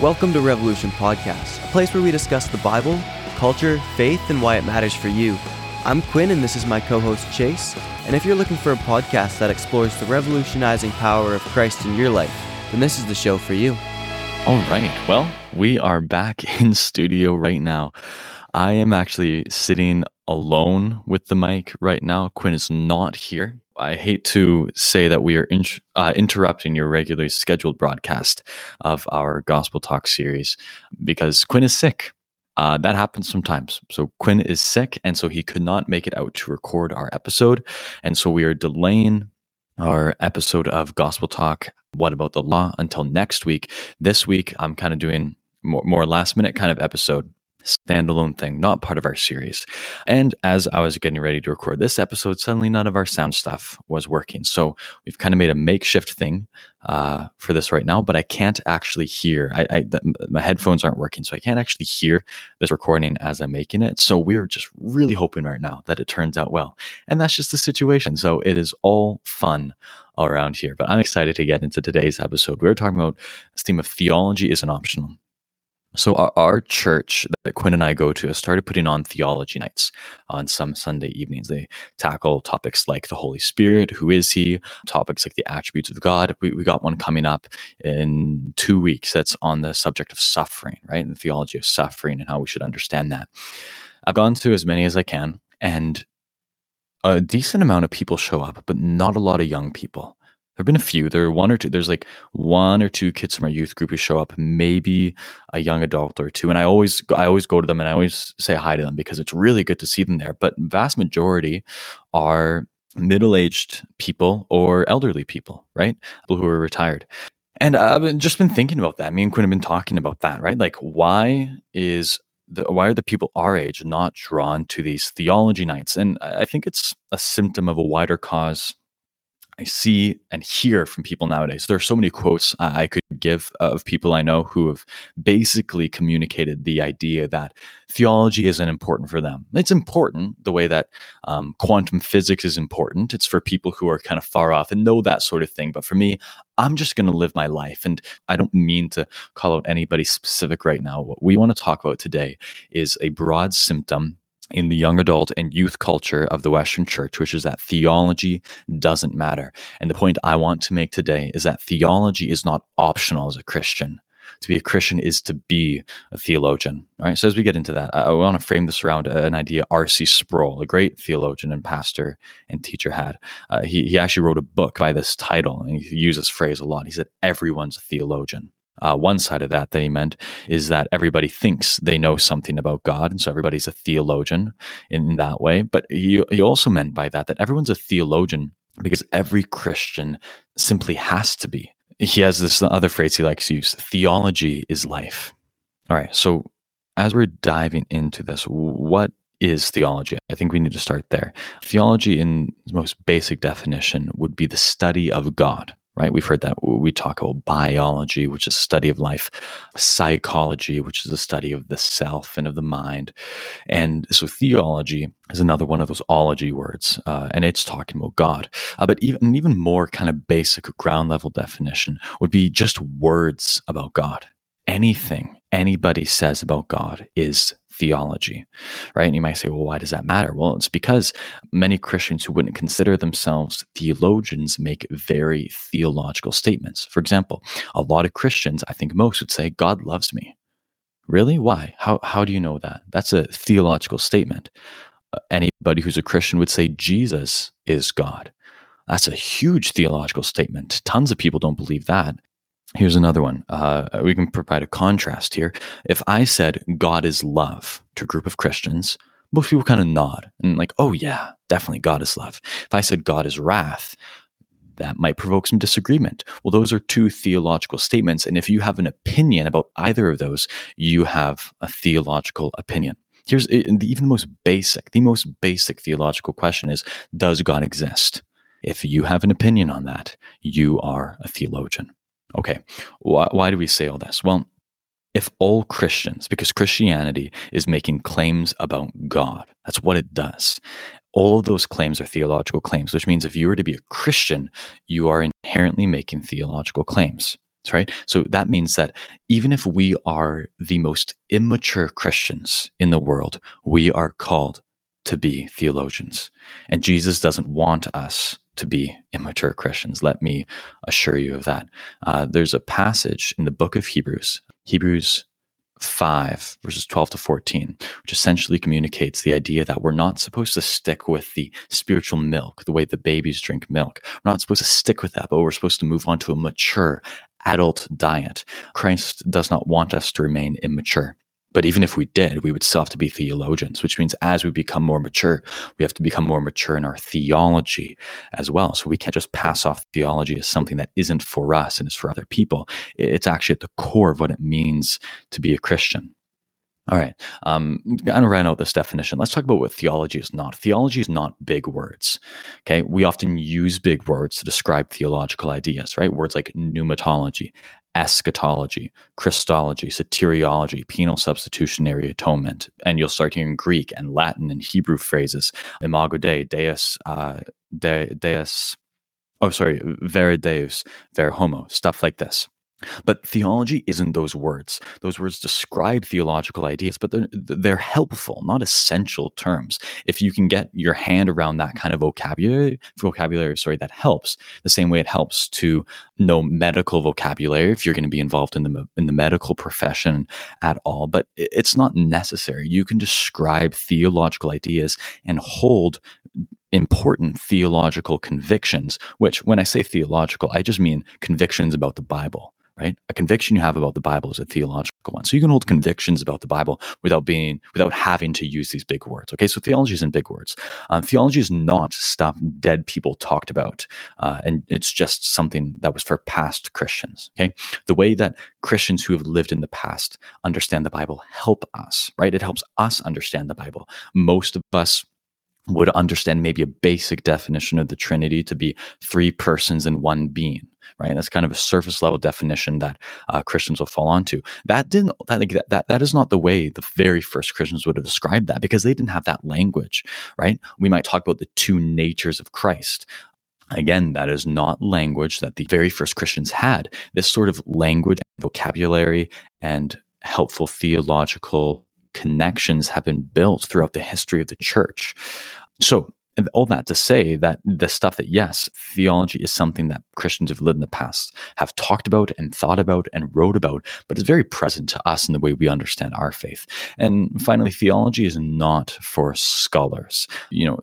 Welcome to Revolution Podcast, a place where we discuss the Bible, culture, faith, and why it matters for you. I'm Quinn, and this is my co host Chase. And if you're looking for a podcast that explores the revolutionizing power of Christ in your life, then this is the show for you. All right. Well, we are back in studio right now. I am actually sitting alone with the mic right now. Quinn is not here. I hate to say that we are in, uh, interrupting your regularly scheduled broadcast of our Gospel Talk series because Quinn is sick. Uh, that happens sometimes. So Quinn is sick, and so he could not make it out to record our episode, and so we are delaying our episode of Gospel Talk. What about the law until next week? This week, I'm kind of doing more, more last minute kind of episode standalone thing, not part of our series. And as I was getting ready to record this episode, suddenly none of our sound stuff was working. So we've kind of made a makeshift thing uh, for this right now, but I can't actually hear. I, I the, my headphones aren't working, so I can't actually hear this recording as I'm making it. So we're just really hoping right now that it turns out well, and that's just the situation. So it is all fun around here. But I'm excited to get into today's episode. We're talking about this theme of theology isn't optional. So our, our, church that Quinn and I go to has started putting on theology nights on some Sunday evenings. They tackle topics like the Holy Spirit, who is He, topics like the attributes of God. We, we got one coming up in two weeks that's on the subject of suffering, right? And the theology of suffering and how we should understand that. I've gone to as many as I can, and a decent amount of people show up, but not a lot of young people there have been a few. There are one or two. There's like one or two kids from our youth group who show up, maybe a young adult or two. And I always, I always go to them and I always say hi to them because it's really good to see them there. But vast majority are middle-aged people or elderly people, right? People who are retired. And I've just been thinking about that. Me and Quinn have been talking about that, right? Like, why is the, why are the people our age not drawn to these theology nights? And I think it's a symptom of a wider cause I see and hear from people nowadays. There are so many quotes I could give of people I know who have basically communicated the idea that theology isn't important for them. It's important the way that um, quantum physics is important. It's for people who are kind of far off and know that sort of thing. But for me, I'm just going to live my life. And I don't mean to call out anybody specific right now. What we want to talk about today is a broad symptom in the young adult and youth culture of the Western church, which is that theology doesn't matter. And the point I want to make today is that theology is not optional as a Christian. To be a Christian is to be a theologian. All right. So as we get into that, I, want to frame this around an idea R.C. Sproul, a great theologian and pastor and teacher, had. Uh, he, he actually wrote a book by this title, and he used this phrase a lot. He said, Everyone's a theologian. Uh, one side of that that he meant is that everybody thinks they know something about God, and so everybody's a theologian in that way. But he, he also meant by that that everyone's a theologian because every Christian simply has to be. He has this other phrase he likes to use: "Theology is life." All right, so as we're diving into this, what is theology? I think we need to start there. Theology, in its most basic definition, would be the study of God right? We've heard that we talk about biology, which is study of life, psychology, which is the study of the self and of the mind. And so theology is another one of those ology words, uh, and it's talking about God. Uh, but even even more kind of basic ground level definition would be just words about God. Anything anybody says about God is theology, right? And you might say, well, why does that matter? Well, it's because many Christians who wouldn't consider themselves theologians make very theological statements. For example, a lot of Christians, I think most would say, God loves me. Really? Why? How, how do you know that? That's a theological statement. Anybody who's a Christian would say Jesus is God. That's a huge theological statement. Tons of people don't believe that. Here's another one. Uh, we can provide a contrast here. If I said God is love to a group of Christians, most people kind of nod and like, oh yeah, definitely God is love. If I said God is wrath, that might provoke some disagreement. Well, those are two theological statements. And if you have an opinion about either of those, you have a theological opinion. Here's even the most basic, the most basic theological question is Does God exist? If you have an opinion on that, you are a theologian. Okay, why, why do we say all this? Well, if all Christians, because Christianity is making claims about God, that's what it does. All of those claims are theological claims, which means if you were to be a Christian, you are inherently making theological claims. right? So that means that even if we are the most immature Christians in the world, we are called to be theologians. And Jesus doesn't want us to be immature Christians. Let me assure you of that. Uh, there's a passage in the book of Hebrews, Hebrews 5, verses 12 to 14, which essentially communicates the idea that we're not supposed to stick with the spiritual milk, the way the babies drink milk. We're not supposed to stick with that, but we're supposed to move on to a mature adult diet. Christ does not want us to remain immature. But even if we did, we would still have to be theologians, which means as we become more mature, we have to become more mature in our theology as well. So we can't just pass off theology as something that isn't for us and is for other people. It's actually at the core of what it means to be a Christian. All right. Um, going to ran out this definition. Let's talk about what theology is not. Theology is not big words. Okay. We often use big words to describe theological ideas, right? Words like pneumatology, eschatology, Christology, soteriology, penal substitutionary atonement. And you'll start hearing Greek and Latin and Hebrew phrases, imago Dei, deus, uh, de, deus, oh, sorry, vere deus, vere homo, stuff like this. But theology isn't those words. Those words describe theological ideas, but they're, they're helpful, not essential terms. If you can get your hand around that kind of vocabulary, vocabulary, sorry, that helps. The same way it helps to know medical vocabulary if you're going to be involved in the in the medical profession at all. But it's not necessary. You can describe theological ideas and hold important theological convictions, which when I say theological, I just mean convictions about the Bible right? A conviction you have about the Bible is a theological one. So you can hold convictions about the Bible without being, without having to use these big words. Okay, so theology is in big words. Um, theology is not stuff dead people talked about, uh, and it's just something that was for past Christians. Okay, the way that Christians who have lived in the past understand the Bible help us, right? It helps us understand the Bible. Most of us would understand maybe a basic definition of the Trinity to be three persons in one being, right? That's kind of a surface level definition that uh, Christians will fall onto. That didn't that, like, that that that is not the way the very first Christians would have described that because they didn't have that language, right? We might talk about the two natures of Christ. Again, that is not language that the very first Christians had. This sort of language, vocabulary, and helpful theological connections have been built throughout the history of the church. So, all that to say that the stuff that, yes, theology is something that Christians have lived in the past, have talked about and thought about and wrote about, but it's very present to us in the way we understand our faith. And finally, theology is not for scholars. You know,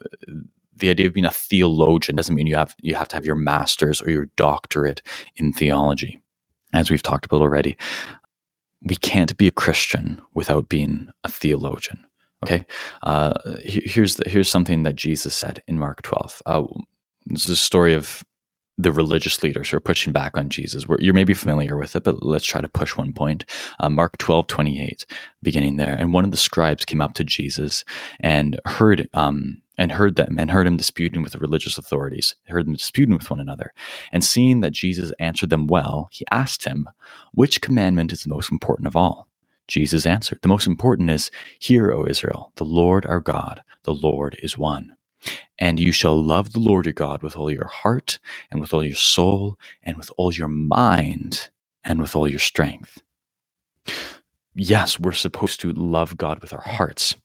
the idea of being a theologian doesn't mean you have you have to have your master's or your doctorate in theology as we've talked about already we can't be a Christian without being a theologian. Okay, uh, here's the, here's something that Jesus said in Mark 12. Uh, this is a story of the religious leaders who are pushing back on Jesus. We're, you're maybe familiar with it, but let's try to push one point. Uh, Mark 12, 28, beginning there. And one of the scribes came up to Jesus and heard um, and heard them and heard him disputing with the religious authorities, heard them disputing with one another. And seeing that Jesus answered them well, he asked him, Which commandment is the most important of all? Jesus answered, The most important is, Hear, O Israel, the Lord our God, the Lord is one. And you shall love the Lord your God with all your heart, and with all your soul, and with all your mind, and with all your strength. Yes, we're supposed to love God with our hearts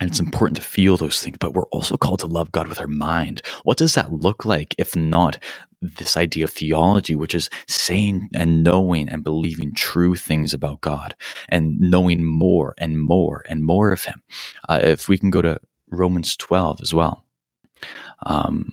and it's important to feel those things, but we're also called to love God with our mind. What does that look like if not this idea of theology, which is saying and knowing and believing true things about God and knowing more and more and more of Him? Uh, if we can go to Romans 12 as well. Um,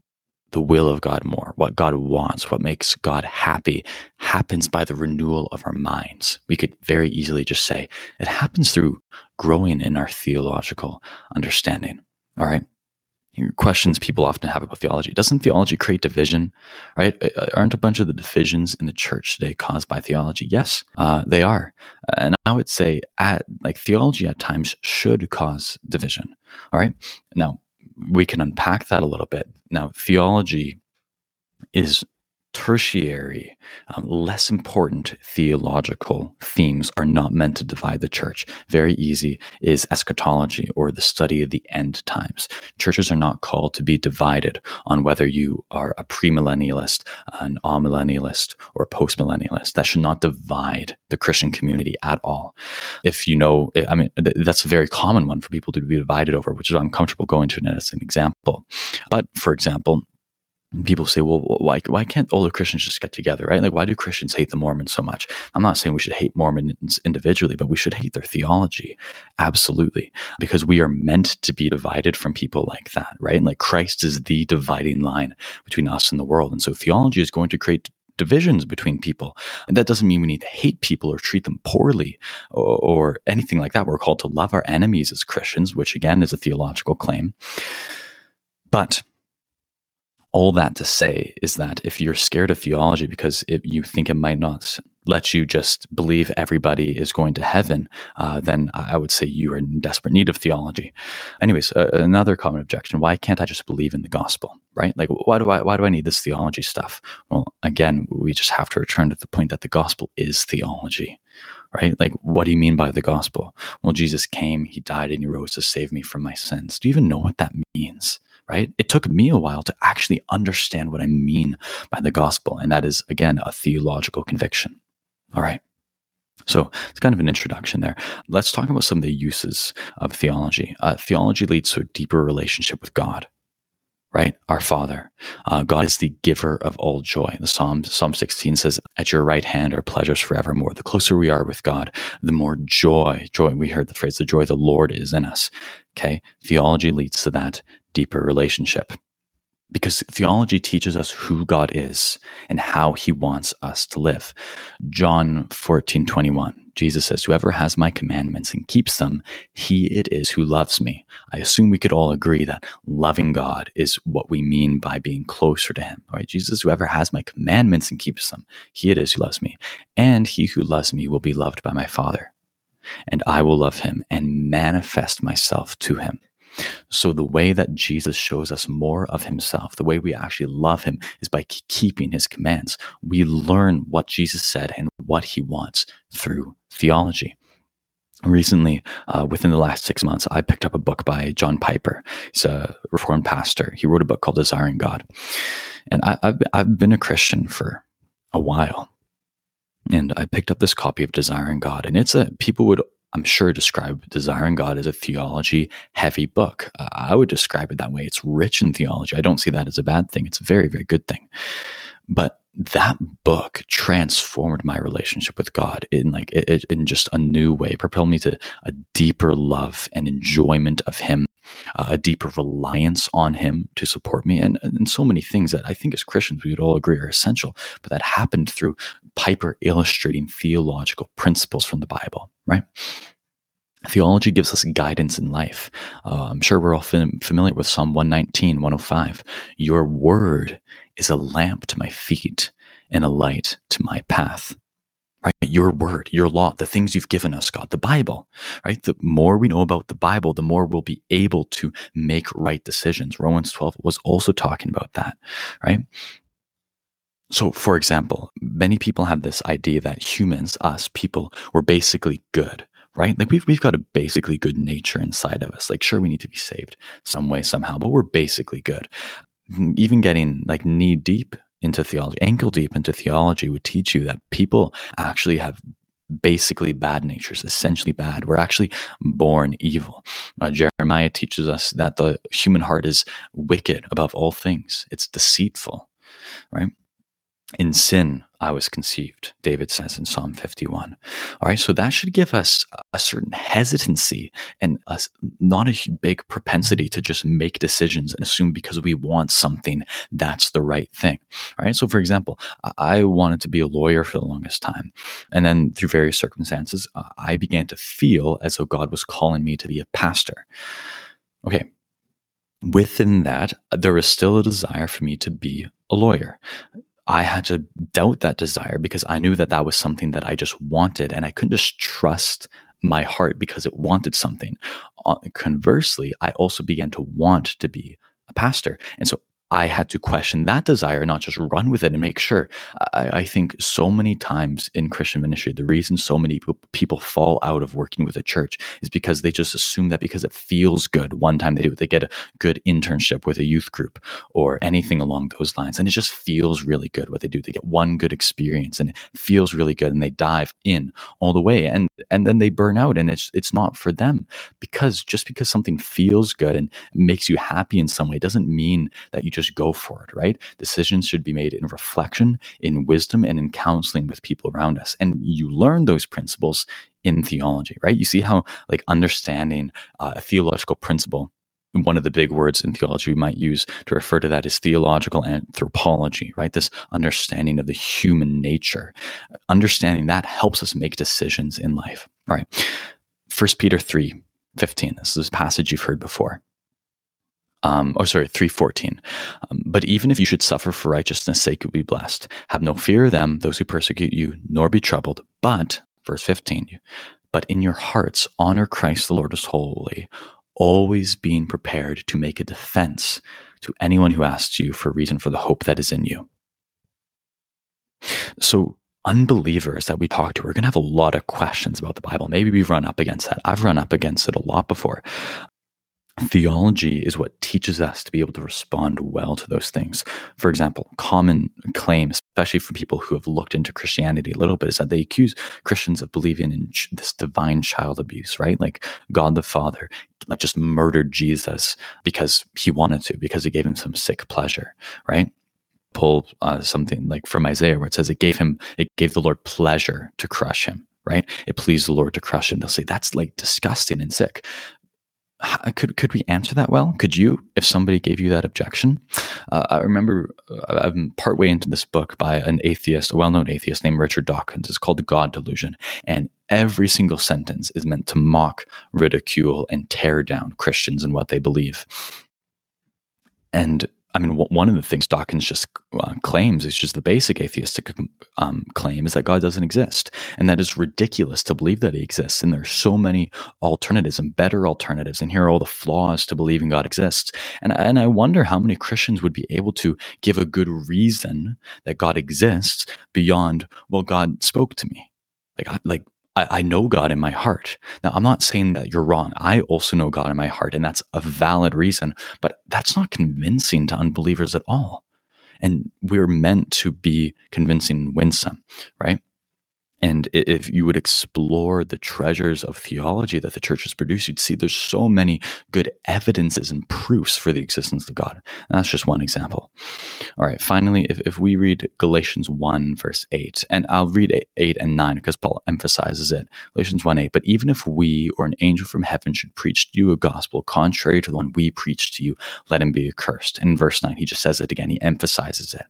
the will of God more, what God wants, what makes God happy, happens by the renewal of our minds. We could very easily just say it happens through growing in our theological understanding. All right. questions people often have about theology. Doesn't theology create division, right? Aren't a bunch of the divisions in the church today caused by theology? Yes, uh, they are. And I would say, at like theology at times should cause division. All right. Now we can unpack that a little bit. Now theology is tertiary, um, less important theological themes are not meant to divide the church. Very easy is eschatology or the study of the end times. Churches are not called to be divided on whether you are a premillennialist, an amillennialist, or postmillennialist. That should not divide the Christian community at all. If you know, I mean, that's a very common one for people to be divided over, which is I'm comfortable going to it as an example. But for example, people say, well, why, why can't all the Christians just get together, right? Like, why do Christians hate the Mormons so much? I'm not saying we should hate Mormons individually, but we should hate their theology. Absolutely. Because we are meant to be divided from people like that, right? And like Christ is the dividing line between us and the world. And so theology is going to create divisions between people. And that doesn't mean we need to hate people or treat them poorly or, or anything like that. We're called to love our enemies as Christians, which again is a theological claim. But all that to say is that if you're scared of theology because it, you think it might not let you just believe everybody is going to heaven, uh, then I would say you are in desperate need of theology. Anyways, uh, another common objection: Why can't I just believe in the gospel? Right? Like, why do I why do I need this theology stuff? Well, again, we just have to return to the point that the gospel is theology right? Like, what do you mean by the gospel? Well, Jesus came, he died, and he rose to save me from my sins. Do you even know what that means? Right? It took me a while to actually understand what I mean by the gospel. And that is, again, a theological conviction. All right. So it's kind of an introduction there. Let's talk about some of the uses of theology. Uh, theology leads to a deeper relationship with God, right? Our Father. Uh, God is the giver of all joy. The Psalm, Psalm 16 says, At your right hand are pleasures forevermore. The closer we are with God, the more joy, joy, we heard the phrase, the joy of the Lord is in us. Okay. Theology leads to that deeper relationship. Because theology teaches us who God is and how he wants us to live. John 14, 21, Jesus says, Whoever has my commandments and keeps them, he it is who loves me. I assume we could all agree that loving God is what we mean by being closer to him. All right. Jesus, whoever has my commandments and keeps them, he it is who loves me. And he who loves me will be loved by my Father. And I will love him and manifest myself to him. So, the way that Jesus shows us more of himself, the way we actually love him, is by keeping his commands. We learn what Jesus said and what he wants through theology. Recently, uh, within the last six months, I picked up a book by John Piper. He's a Reformed pastor. He wrote a book called Desiring God. And I, I've, I've been a Christian for a while. And I picked up this copy of Desiring God. And it's a, people would I'm sure describe Desiring God as a theology heavy book. Uh, I would describe it that way. It's rich in theology. I don't see that as a bad thing. It's a very, very good thing. But that book transformed my relationship with God in like it, in just a new way, propelled me to a deeper love and enjoyment of Him, uh, a deeper reliance on Him to support me, and, and so many things that I think as Christians we would all agree are essential. But that happened through Piper illustrating theological principles from the Bible, right? Theology gives us guidance in life. Uh, I'm sure we're all fam- familiar with Psalm 119, 105. Your word is a lamp to my feet and a light to my path. Right? Your word, your law, the things you've given us, God, the Bible, right? The more we know about the Bible, the more we'll be able to make right decisions. Romans 12 was also talking about that, right? So, for example, many people have this idea that humans, us people, we're basically good, right? Like we've, we've got a basically good nature inside of us. Like, sure, we need to be saved some way, somehow, but we're basically good. Even getting like knee deep into theology, ankle deep into theology would teach you that people actually have basically bad natures, essentially bad. We're actually born evil. Uh, Jeremiah teaches us that the human heart is wicked above all things, it's deceitful, right? In sin I was conceived, David says in Psalm 51. All right, so that should give us a certain hesitancy and a, not a big propensity to just make decisions and assume because we want something that's the right thing. All right, so for example, I wanted to be a lawyer for the longest time. And then through various circumstances, I began to feel as though God was calling me to be a pastor. Okay, within that, there was still a desire for me to be a lawyer. I had to doubt that desire because I knew that that was something that I just wanted and I couldn't just trust my heart because it wanted something. Uh, conversely, I also began to want to be a pastor. And so I had to question that desire, not just run with it and make sure. I, I, think so many times in Christian ministry, the reason so many people fall out of working with a church is because they just assume that because it feels good one time they do they get a good internship with a youth group or anything along those lines. And it just feels really good what they do. They get one good experience and it feels really good and they dive in all the way. And and then they burn out and it's it's not for them. Because just because something feels good and makes you happy in some way doesn't mean that you just just go for it, right? Decisions should be made in reflection, in wisdom, and in counseling with people around us. And you learn those principles in theology, right? You see how, like, understanding uh, a theological principle one of the big words in theology we might use to refer to that is theological anthropology, right? This understanding of the human nature. Understanding that helps us make decisions in life. Right. First Peter 3 15. This is a passage you've heard before um, or sorry, 314. Um, but even if you should suffer for righteousness' sake, you'll be blessed. Have no fear of them, those who persecute you, nor be troubled. But, verse 15, but in your hearts honor Christ the Lord as holy, always being prepared to make a defense to anyone who asks you for reason for the hope that is in you. So, unbelievers that we talk to are going to have a lot of questions about the Bible. Maybe we've run up against that. I've run up against it a lot before theology is what teaches us to be able to respond well to those things. For example, common claim, especially for people who have looked into Christianity a little bit, is that they accuse Christians of believing in this divine child abuse, right? Like God the Father just murdered Jesus because he wanted to, because he gave him some sick pleasure, right? Pull uh, something like from Isaiah where it says it gave him, it gave the Lord pleasure to crush him right? It pleased the Lord to crush him. They'll say that's like disgusting and sick could could we answer that well? Could you, if somebody gave you that objection? Uh, I remember uh, I'm partway into this book by an atheist, a well-known atheist named Richard Dawkins. It's called The God Delusion, and every single sentence is meant to mock, ridicule, and tear down Christians and what they believe. And I mean, one of the things Dawkins just uh, claims is just the basic atheistic um, claim is that God doesn't exist. And that is ridiculous to believe that he exists. And there are so many alternatives and better alternatives. And here are all the flaws to believing God exists. And, and I wonder how many Christians would be able to give a good reason that God exists beyond, well, God spoke to me. Like, like I, I know God in my heart. Now, I'm not saying that you're wrong. I also know God in my heart, and that's a valid reason, but that's not convincing to unbelievers at all. And we're meant to be convincing and winsome, right? And if you would explore the treasures of theology that the church has produced, you'd see there's so many good evidences and proofs for the existence of God. And that's just one example. All right, finally, if, if we read Galatians 1, verse 8, and I'll read 8 and 9 because Paul emphasizes it. Galatians 1 8, but even if we or an angel from heaven should preach to you a gospel contrary to the one we preach to you, let him be accursed. And in verse 9, he just says it again, he emphasizes it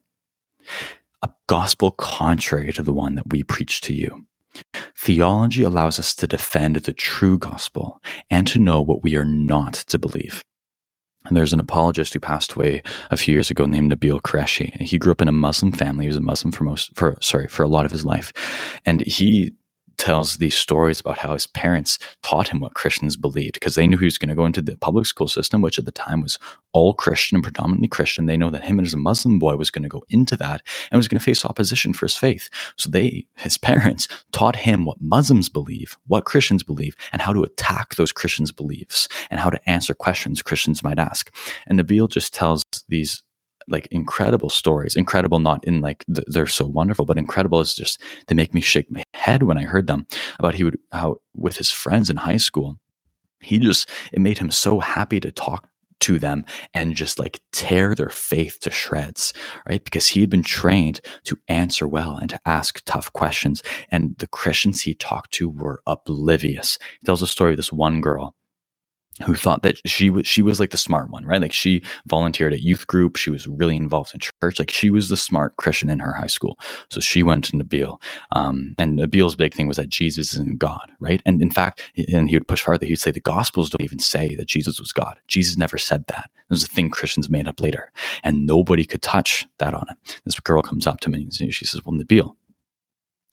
a gospel contrary to the one that we preach to you. Theology allows us to defend the true gospel and to know what we are not to believe. And there's an apologist who passed away a few years ago named Nabeel Qureshi. He grew up in a Muslim family. He was a Muslim for most, for sorry, for a lot of his life, and he tells these stories about how his parents taught him what Christians believed because they knew he was going to go into the public school system, which at the time was all Christian and predominantly Christian. They know that him as a Muslim boy was going to go into that and was going to face opposition for his faith. So they, his parents, taught him what Muslims believe, what Christians believe, and how to attack those Christians' beliefs and how to answer questions Christians might ask. And Nabeel just tells these like incredible stories incredible not in like th- they're so wonderful but incredible is just they make me shake my head when i heard them about he would how with his friends in high school he just it made him so happy to talk to them and just like tear their faith to shreds, right? Because he had been trained to answer well and to ask tough questions. And the Christians he talked to were oblivious. He tells a story of this one girl who thought that she was she was like the smart one, right? Like she volunteered at youth group, she was really involved in church, like she was the smart Christian in her high school. So she went to Nabeel, um, and Nabeel's big thing was that Jesus isn't God, right? And in fact, and he would push farther. He'd say the Gospels don't even say that Jesus was God. Jesus never said that. It was a thing Christians made up later, and nobody could touch that on it. This girl comes up to me and she says, "Well, Nabeel."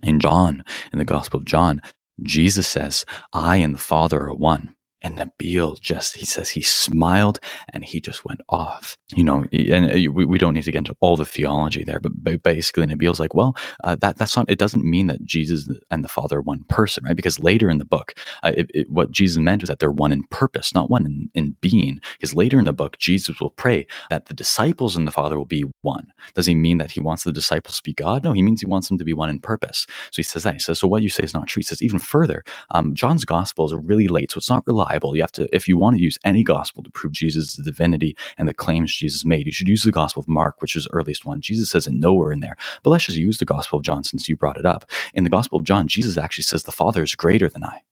In John, in the Gospel of John, Jesus says, I and the Father are one. And Nabeel just, he says he smiled and he just went off, you know, and uh, we, we don't need to get into all the theology there, but basically Nabeel's like, well, uh, that that's not, it doesn't mean that Jesus and the Father are one person, right? Because later in the book, uh, it, it, what Jesus meant was that they're one in purpose, not one in, in being. Because later in the book, Jesus will pray that the disciples and the Father will be one. Does he mean that he wants the disciples to be God? No, he means he wants them to be one in purpose. So he says that. He says, so what you say is not true. He says, even further, um, John's Gospels are really late, so it's not reliable Bible. You have to, if you want to use any gospel to prove Jesus' divinity and the claims Jesus made, you should use the Gospel of Mark, which is the earliest one. Jesus says it nowhere in there. But let's just use the Gospel of John since you brought it up. In the Gospel of John, Jesus actually says the Father is greater than I.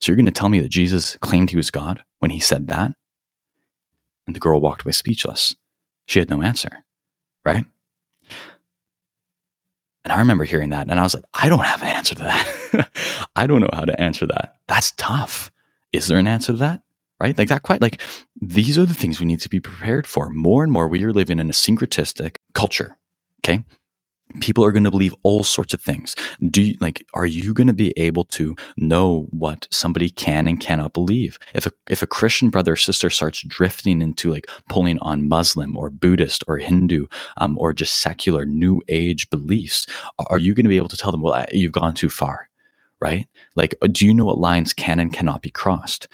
So you're going to tell me that Jesus claimed he was God when he said that? And the girl walked away speechless. She had no answer, right? And I remember hearing that and I was like, I don't have an answer to that. I don't know how to answer that. That's tough. Is there an answer to that? Right? Like that quite like these are the things we need to be prepared for. More and more we are living in a syncretistic culture. Okay people are going to believe all sorts of things do you like are you going to be able to know what somebody can and cannot believe if a if a christian brother or sister starts drifting into like pulling on muslim or buddhist or hindu um, or just secular new age beliefs are you going to be able to tell them well you've gone too far right like do you know what lines can and cannot be crossed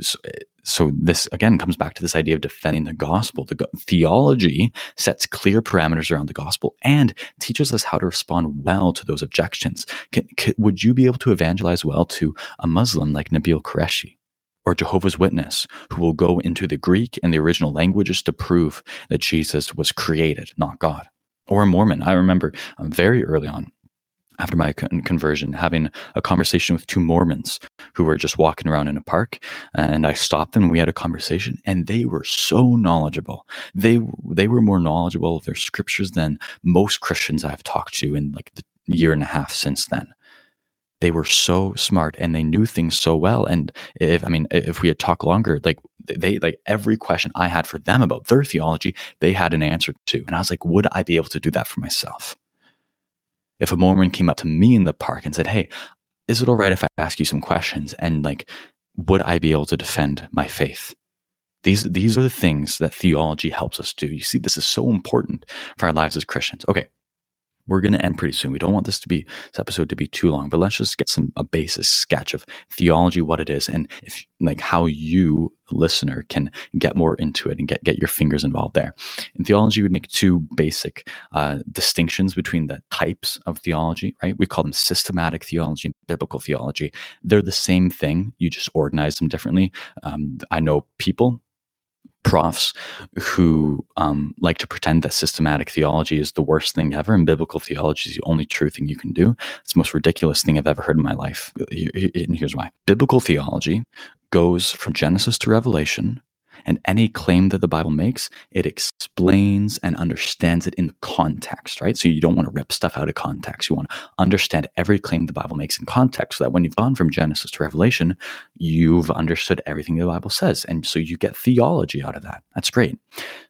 so, so this again comes back to this idea of defending the gospel. The go- theology sets clear parameters around the gospel and teaches us how to respond well to those objections. Would you be able to evangelize well to a Muslim like Nabeel Qureshi? Or Jehovah's Witness, who will go into the Greek and the original languages to prove that Jesus was created, not God. Or a Mormon. I remember um, very early on, after my conversion, having a conversation with two Mormons who were just walking around in a park. And I stopped them. And we had a conversation, and they were so knowledgeable. They they were more knowledgeable of their scriptures than most Christians I've talked to in like the year and a half since then. They were so smart and they knew things so well. And if I mean, if we had talked longer, like they like every question I had for them about their theology, they had an answer to. And I was like, would I be able to do that for myself? If a Mormon came up to me in the park and said, Hey, is it all right if I ask you some questions? And like, would I be able to defend my faith? These, these are the things that theology helps us do. You see, this is so important for our lives as Christians. Okay, we're going to end pretty soon. We don't want this to be this episode to be too long, but let's just get some a basis sketch of theology, what it is, and if like how you listener can get more into it and get get your fingers involved there. In theology, we make two basic uh, distinctions between the types of theology. Right? We call them systematic theology and biblical theology. They're the same thing. You just organize them differently. Um, I know people profs who um, like to pretend that systematic theology is the worst thing ever and biblical theology is the only true thing you can do. It's the most ridiculous thing I've ever heard in my life. And here's why. Biblical theology goes from Genesis to Revelation and any claim that the Bible makes, it explains and understands it in context, right? So you don't want to rip stuff out of context. You want to understand every claim the Bible makes in context so that when you've gone from Genesis to Revelation, you've understood everything the Bible says. And so you get theology out of that. That's great.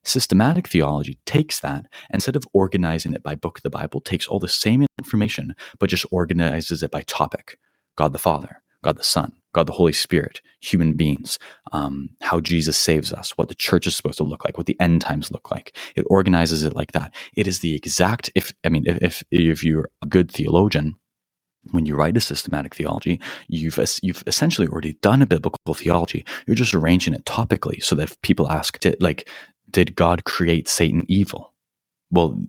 Systematic theology takes that, instead of organizing it by book of the Bible, takes all the same information, but just organizes it by topic God the Father, God the Son, God the Holy Spirit, human beings, um, how Jesus saves us, what the church is supposed to look like, what the end times look like. It organizes it like that. It is the exact. If I mean, if if you're a good theologian, when you write a systematic theology, you've you've essentially already done a biblical theology. You're just arranging it topically so that if people ask, did, like, did God create Satan evil? Well,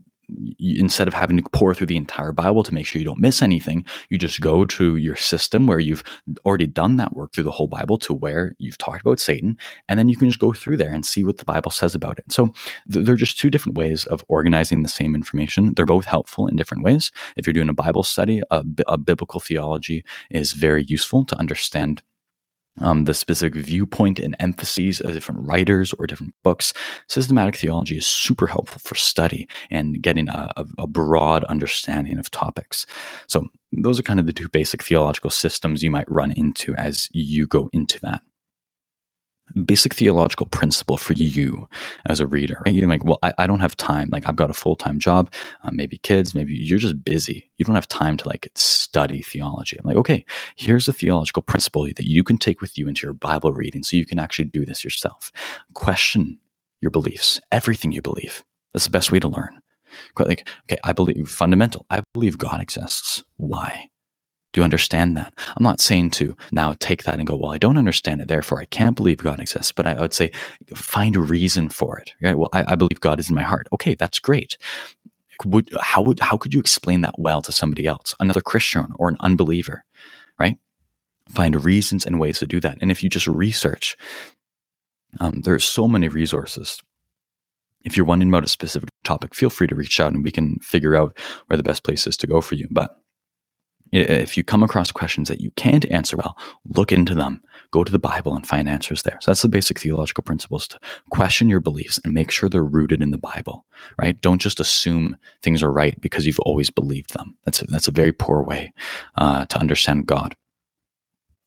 instead of having to pour through the entire Bible to make sure you don't miss anything, you just go to your system where you've already done that work through the whole Bible to where you've talked about Satan, and then you can just go through there and see what the Bible says about it. So th- they're just two different ways of organizing the same information. They're both helpful in different ways. If you're doing a Bible study, a, a biblical theology is very useful to understand um, the specific viewpoint and emphases of different writers or different books. Systematic theology is super helpful for study and getting a, a, a, broad understanding of topics. So, those are kind of the two basic theological systems you might run into as you go into that basic theological principle for you as a reader right? You're like well i, I don't have time. Like i've got a full-time job uh, maybe kids maybe you're just busy. You don't have time to like study theology. I'm like okay here's a theological principle that you can take with you into your bible reading so you can actually do this yourself. Question your beliefs everything you believe. That's the best way to learn. Like okay i believe fundamental. I believe god exists. Why do you understand that? I'm not saying to now take that and go, well, I don't understand it, therefore I can't believe God exists. But I would say find a reason for it. Right? Well, I, I believe God is in my heart. Okay, that's great. Would how would how could you explain that well to somebody else, another Christian or an unbeliever, right? Find reasons and ways to do that. And if you just research, um, there's so many resources if you're wondering about a specific topic, feel free to reach out and we can figure out where the best place is to go for you. But if you come across questions that you can't answer well, look into them. Go to the Bible and find answers there. So that's the basic theological principles to question your beliefs and make sure they're rooted in the Bible, right? Don't just assume things are right because you've always believed them. That's a, that's a very poor way uh, to understand God.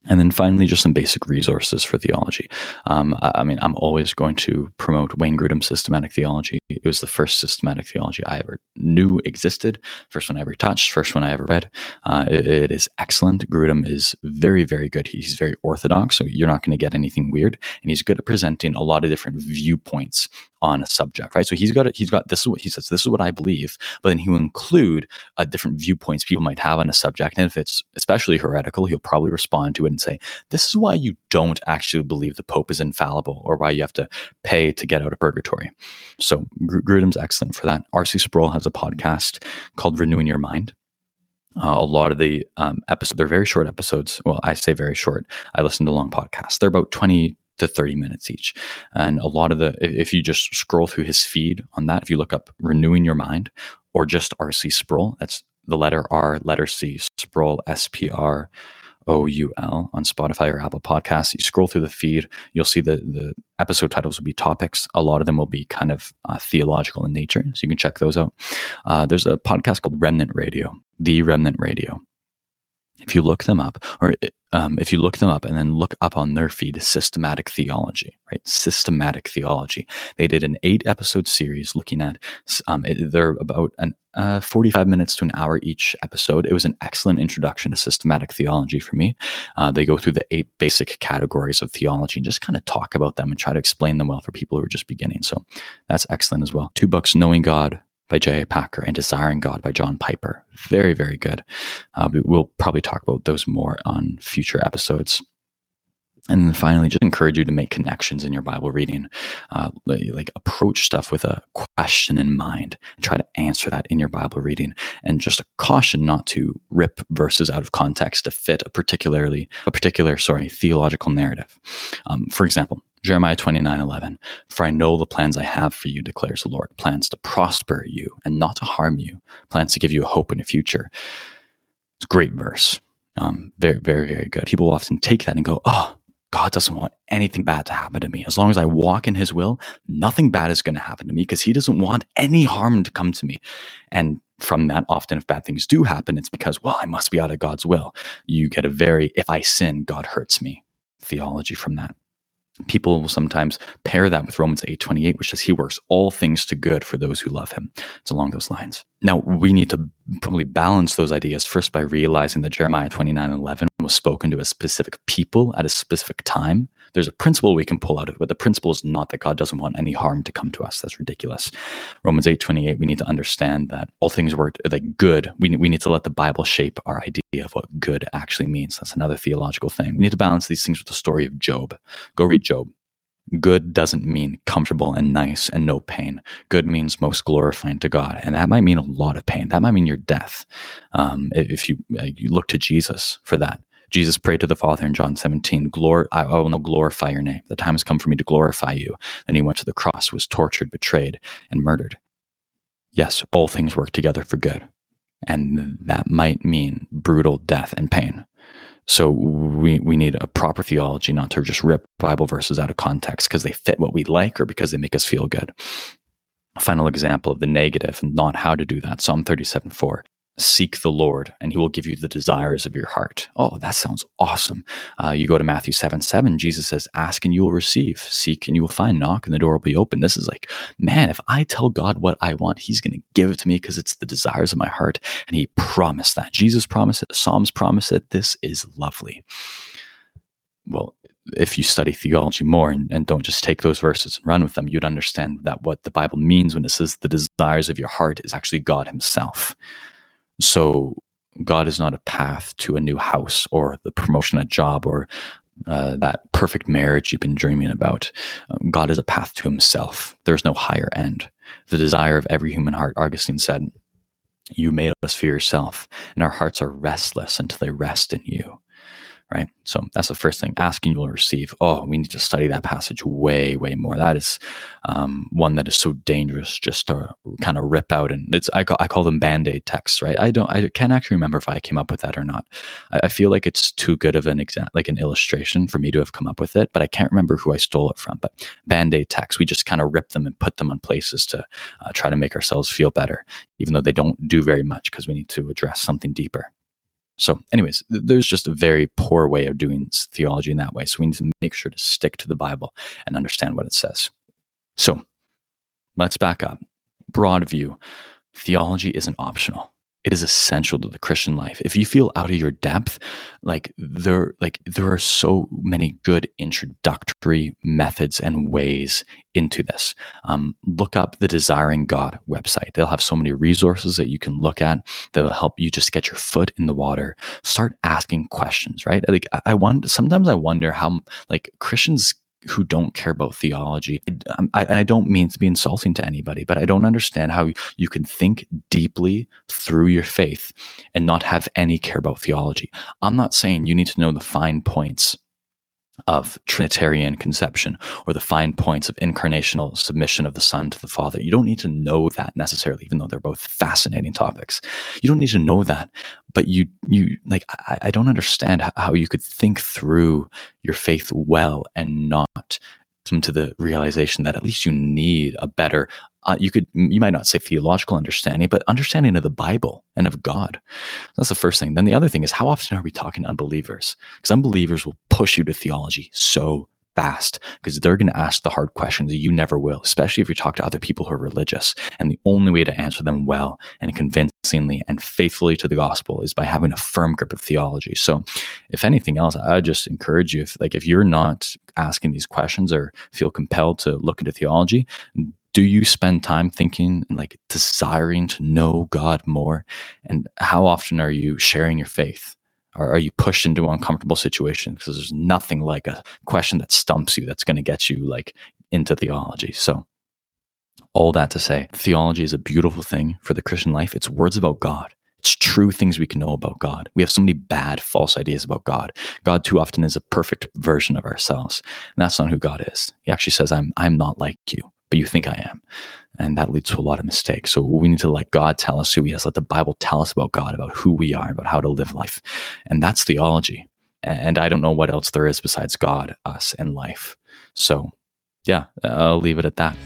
And then finally, just some basic resources for theology. Um, I, I, mean, I'm always going to promote Wayne Grudem's systematic theology. It was the first systematic theology I ever knew existed, first one I ever touched, first one I ever read. Uh, it, it is excellent. Grudem is very, very good. He's very orthodox, so you're not going to get anything weird. And he's good at presenting a lot of different viewpoints on a subject, right? So he's got he's got this is what he says. This is what I believe, but then he will include uh, different viewpoints people might have on a subject, and if it's especially heretical, he'll probably respond to it and say, "This is why you don't actually believe the Pope is infallible, or why you have to pay to get out of purgatory." So Grudem's excellent for that. R.C. Sproul has a podcast called Renewing Your Mind. Uh, a lot of the um, episodes, they're very short episodes. Well, I say very short. I listen to long podcasts. They're about 20 to 30 minutes each. And a lot of the, if you just scroll through his feed on that, if you look up Renewing Your Mind or just RC Sproul, that's the letter R, letter C, Sproul, S P R O U L on Spotify or Apple Podcasts. You scroll through the feed, you'll see the, the episode titles will be topics. A lot of them will be kind of uh, theological in nature. So you can check those out. Uh, there's a podcast called Remnant Radio, The Remnant Radio if you look them up, or um, if you look them up and then look up on their feed, systematic theology, right? Systematic theology. They did an eight episode series looking at, um, it, they're about an uh, 45 minutes to an hour each episode. It was an excellent introduction to systematic theology for me. Uh, they go through the eight basic categories of theology and just kind of talk about them and try to explain them well for people who are just beginning. So that's excellent as well. Two books, Knowing God, by J.I. Packer and Desiring God by John Piper. Very, very good. Uh, we'll probably talk about those more on future episodes. And then finally, just encourage you to make connections in your Bible reading. Uh, like approach stuff with a question in mind try to answer that in your Bible reading. And just a caution not to rip verses out of context to fit a particularly a particular sorry theological narrative. Um, for example, Jeremiah 29 11. For I know the plans I have for you, declares the Lord plans to prosper you and not to harm you, plans to give you a hope in the future. It's a great verse. Um, very, very, very good. People often take that and go, oh, God doesn't want anything bad to happen to me. As long as I walk in his will, nothing bad is going to happen to me because he doesn't want any harm to come to me. And from that, often if bad things do happen, it's because, well, I must be out of God's will. You get a very, if I sin, God hurts me theology from that people will sometimes pair that with Romans 8:28 which says he works all things to good for those who love him. It's along those lines. Now, we need to probably balance those ideas first by realizing that Jeremiah 29:11 was spoken to a specific people at a specific time there's a principle we can pull out of it, but the principle is not that God doesn't want any harm to come to us. That's ridiculous. Romans 8 28, we need to understand that all things work like good. We, we need to let the Bible shape our idea of what good actually means. That's another theological thing. We need to balance these things with the story of Job. Go read Job. Good doesn't mean comfortable and nice and no pain. Good means most glorifying to God, and that might mean a lot of pain. That might mean your death. Um, if you uh, you look to Jesus for that, Jesus prayed to the Father in John 17, Glor- I, will now glorify your name. The time has come for me to glorify you. Then he went to the cross, was tortured, betrayed, and murdered. Yes, all things work together for good. And that might mean brutal death and pain. So we we need a proper theology, not to just rip Bible verses out of context because they fit what we like or because they make us feel good. A final example of the negative and not how to do that. Psalm 37 4 seek the Lord and he will give you the desires of your heart. Oh, that sounds awesome. Uh, you go to Matthew 7 7, Jesus says, Ask and you will receive, seek and you will find, knock and the door will be open. This is like, man, if I tell God what I want, he's going to give it to me because it's the desires of my heart. And he promised that. Jesus promised it, Psalms promise it. This is lovely. Well, if you study theology more and, and don't just take those verses and run with them, you'd understand that what the Bible means when it says the desires of your heart is actually God Himself. So God is not a path to a new house or the promotion at job or uh, that perfect marriage you've been dreaming about. Um, God is a path to himself. There's no higher end. The desire of every human heart, Augustine said, you made us for yourself, and our hearts are restless until they rest in you right? So that's the first thing. Asking you will receive. Oh, we need to study that passage way, way more. That is um, one that is so dangerous just to kind of rip out. And it's I call, I call them band aid texts, right? I don't I can't actually remember if I came up with that or not. I, I feel like it's too good of an example, like an illustration for me to have come up with it, but I can't remember who I stole it from. But band aid texts, we just kind of rip them and put them on places to uh, try to make ourselves feel better, even though they don't do very much because we need to address something deeper. So, anyways, there's just a very poor way of doing theology in that way. So, we need to make sure to stick to the Bible and understand what it says. So, let's back up. Broad view theology isn't optional it is essential to the Christian life. If you feel out of your depth, like there, like there are so many good introductory methods and ways into this. Um, look up the Desiring God website. They'll have so many resources that you can look at that'll help you just get your foot in the water. Start asking questions, right? Like I, I wonder. Sometimes I wonder how like Christians who don't care about theology. Um, I, I, don't mean to be insulting to anybody, but I don't understand how you can think deeply through your faith and not have any care about theology. I'm not saying you need to know the fine points of Trinitarian conception or the fine points of incarnational submission of the Son to the Father. You don't need to know that necessarily, even though they're both fascinating topics. You don't need to know that, but you you like I, I don't understand how you could think through your faith well and not come to the realization that at least you need a better uh, you could you might not say theological understanding but understanding of the bible and of god that's the first thing then the other thing is how often are we talking to unbelievers because unbelievers will push you to theology so fast because they're going to ask the hard questions that you never will, especially if you talk to other people who are religious. And the only way to answer them well and convincingly and faithfully to the gospel is by having a firm grip of theology. So, if anything else, I just encourage you if like if you're not asking these questions or feel compelled to look into theology, do you spend time thinking like desiring to know God more? And how often are you sharing your faith? Or are you pushed into uncomfortable situations? Because there's nothing like a question that stumps you that's going to get you like into theology. So, all that to say, theology is a beautiful thing for the Christian life. It's words about God. It's true things we can know about God. We have so many bad, false ideas about God. God too often is a perfect version of ourselves. And that's not who God is. He actually says, I'm, I'm not like you, but you think I am. And that leads to a lot of mistakes. So we need to let God tell us who he is, let the Bible tell us about God, about who we are, about how to live life. And that's theology. And I don't know what else there is besides God, us, and life. So yeah, I'll leave it at that.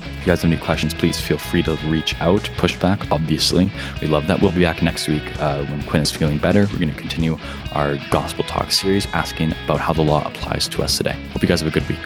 If you guys have any questions, please feel free to reach out. Pushback, obviously. We love that. We'll be back next week uh, when Quinn is feeling better. We're going to continue our Gospel Talk series asking about how the law applies to us today. Hope you guys have a good week.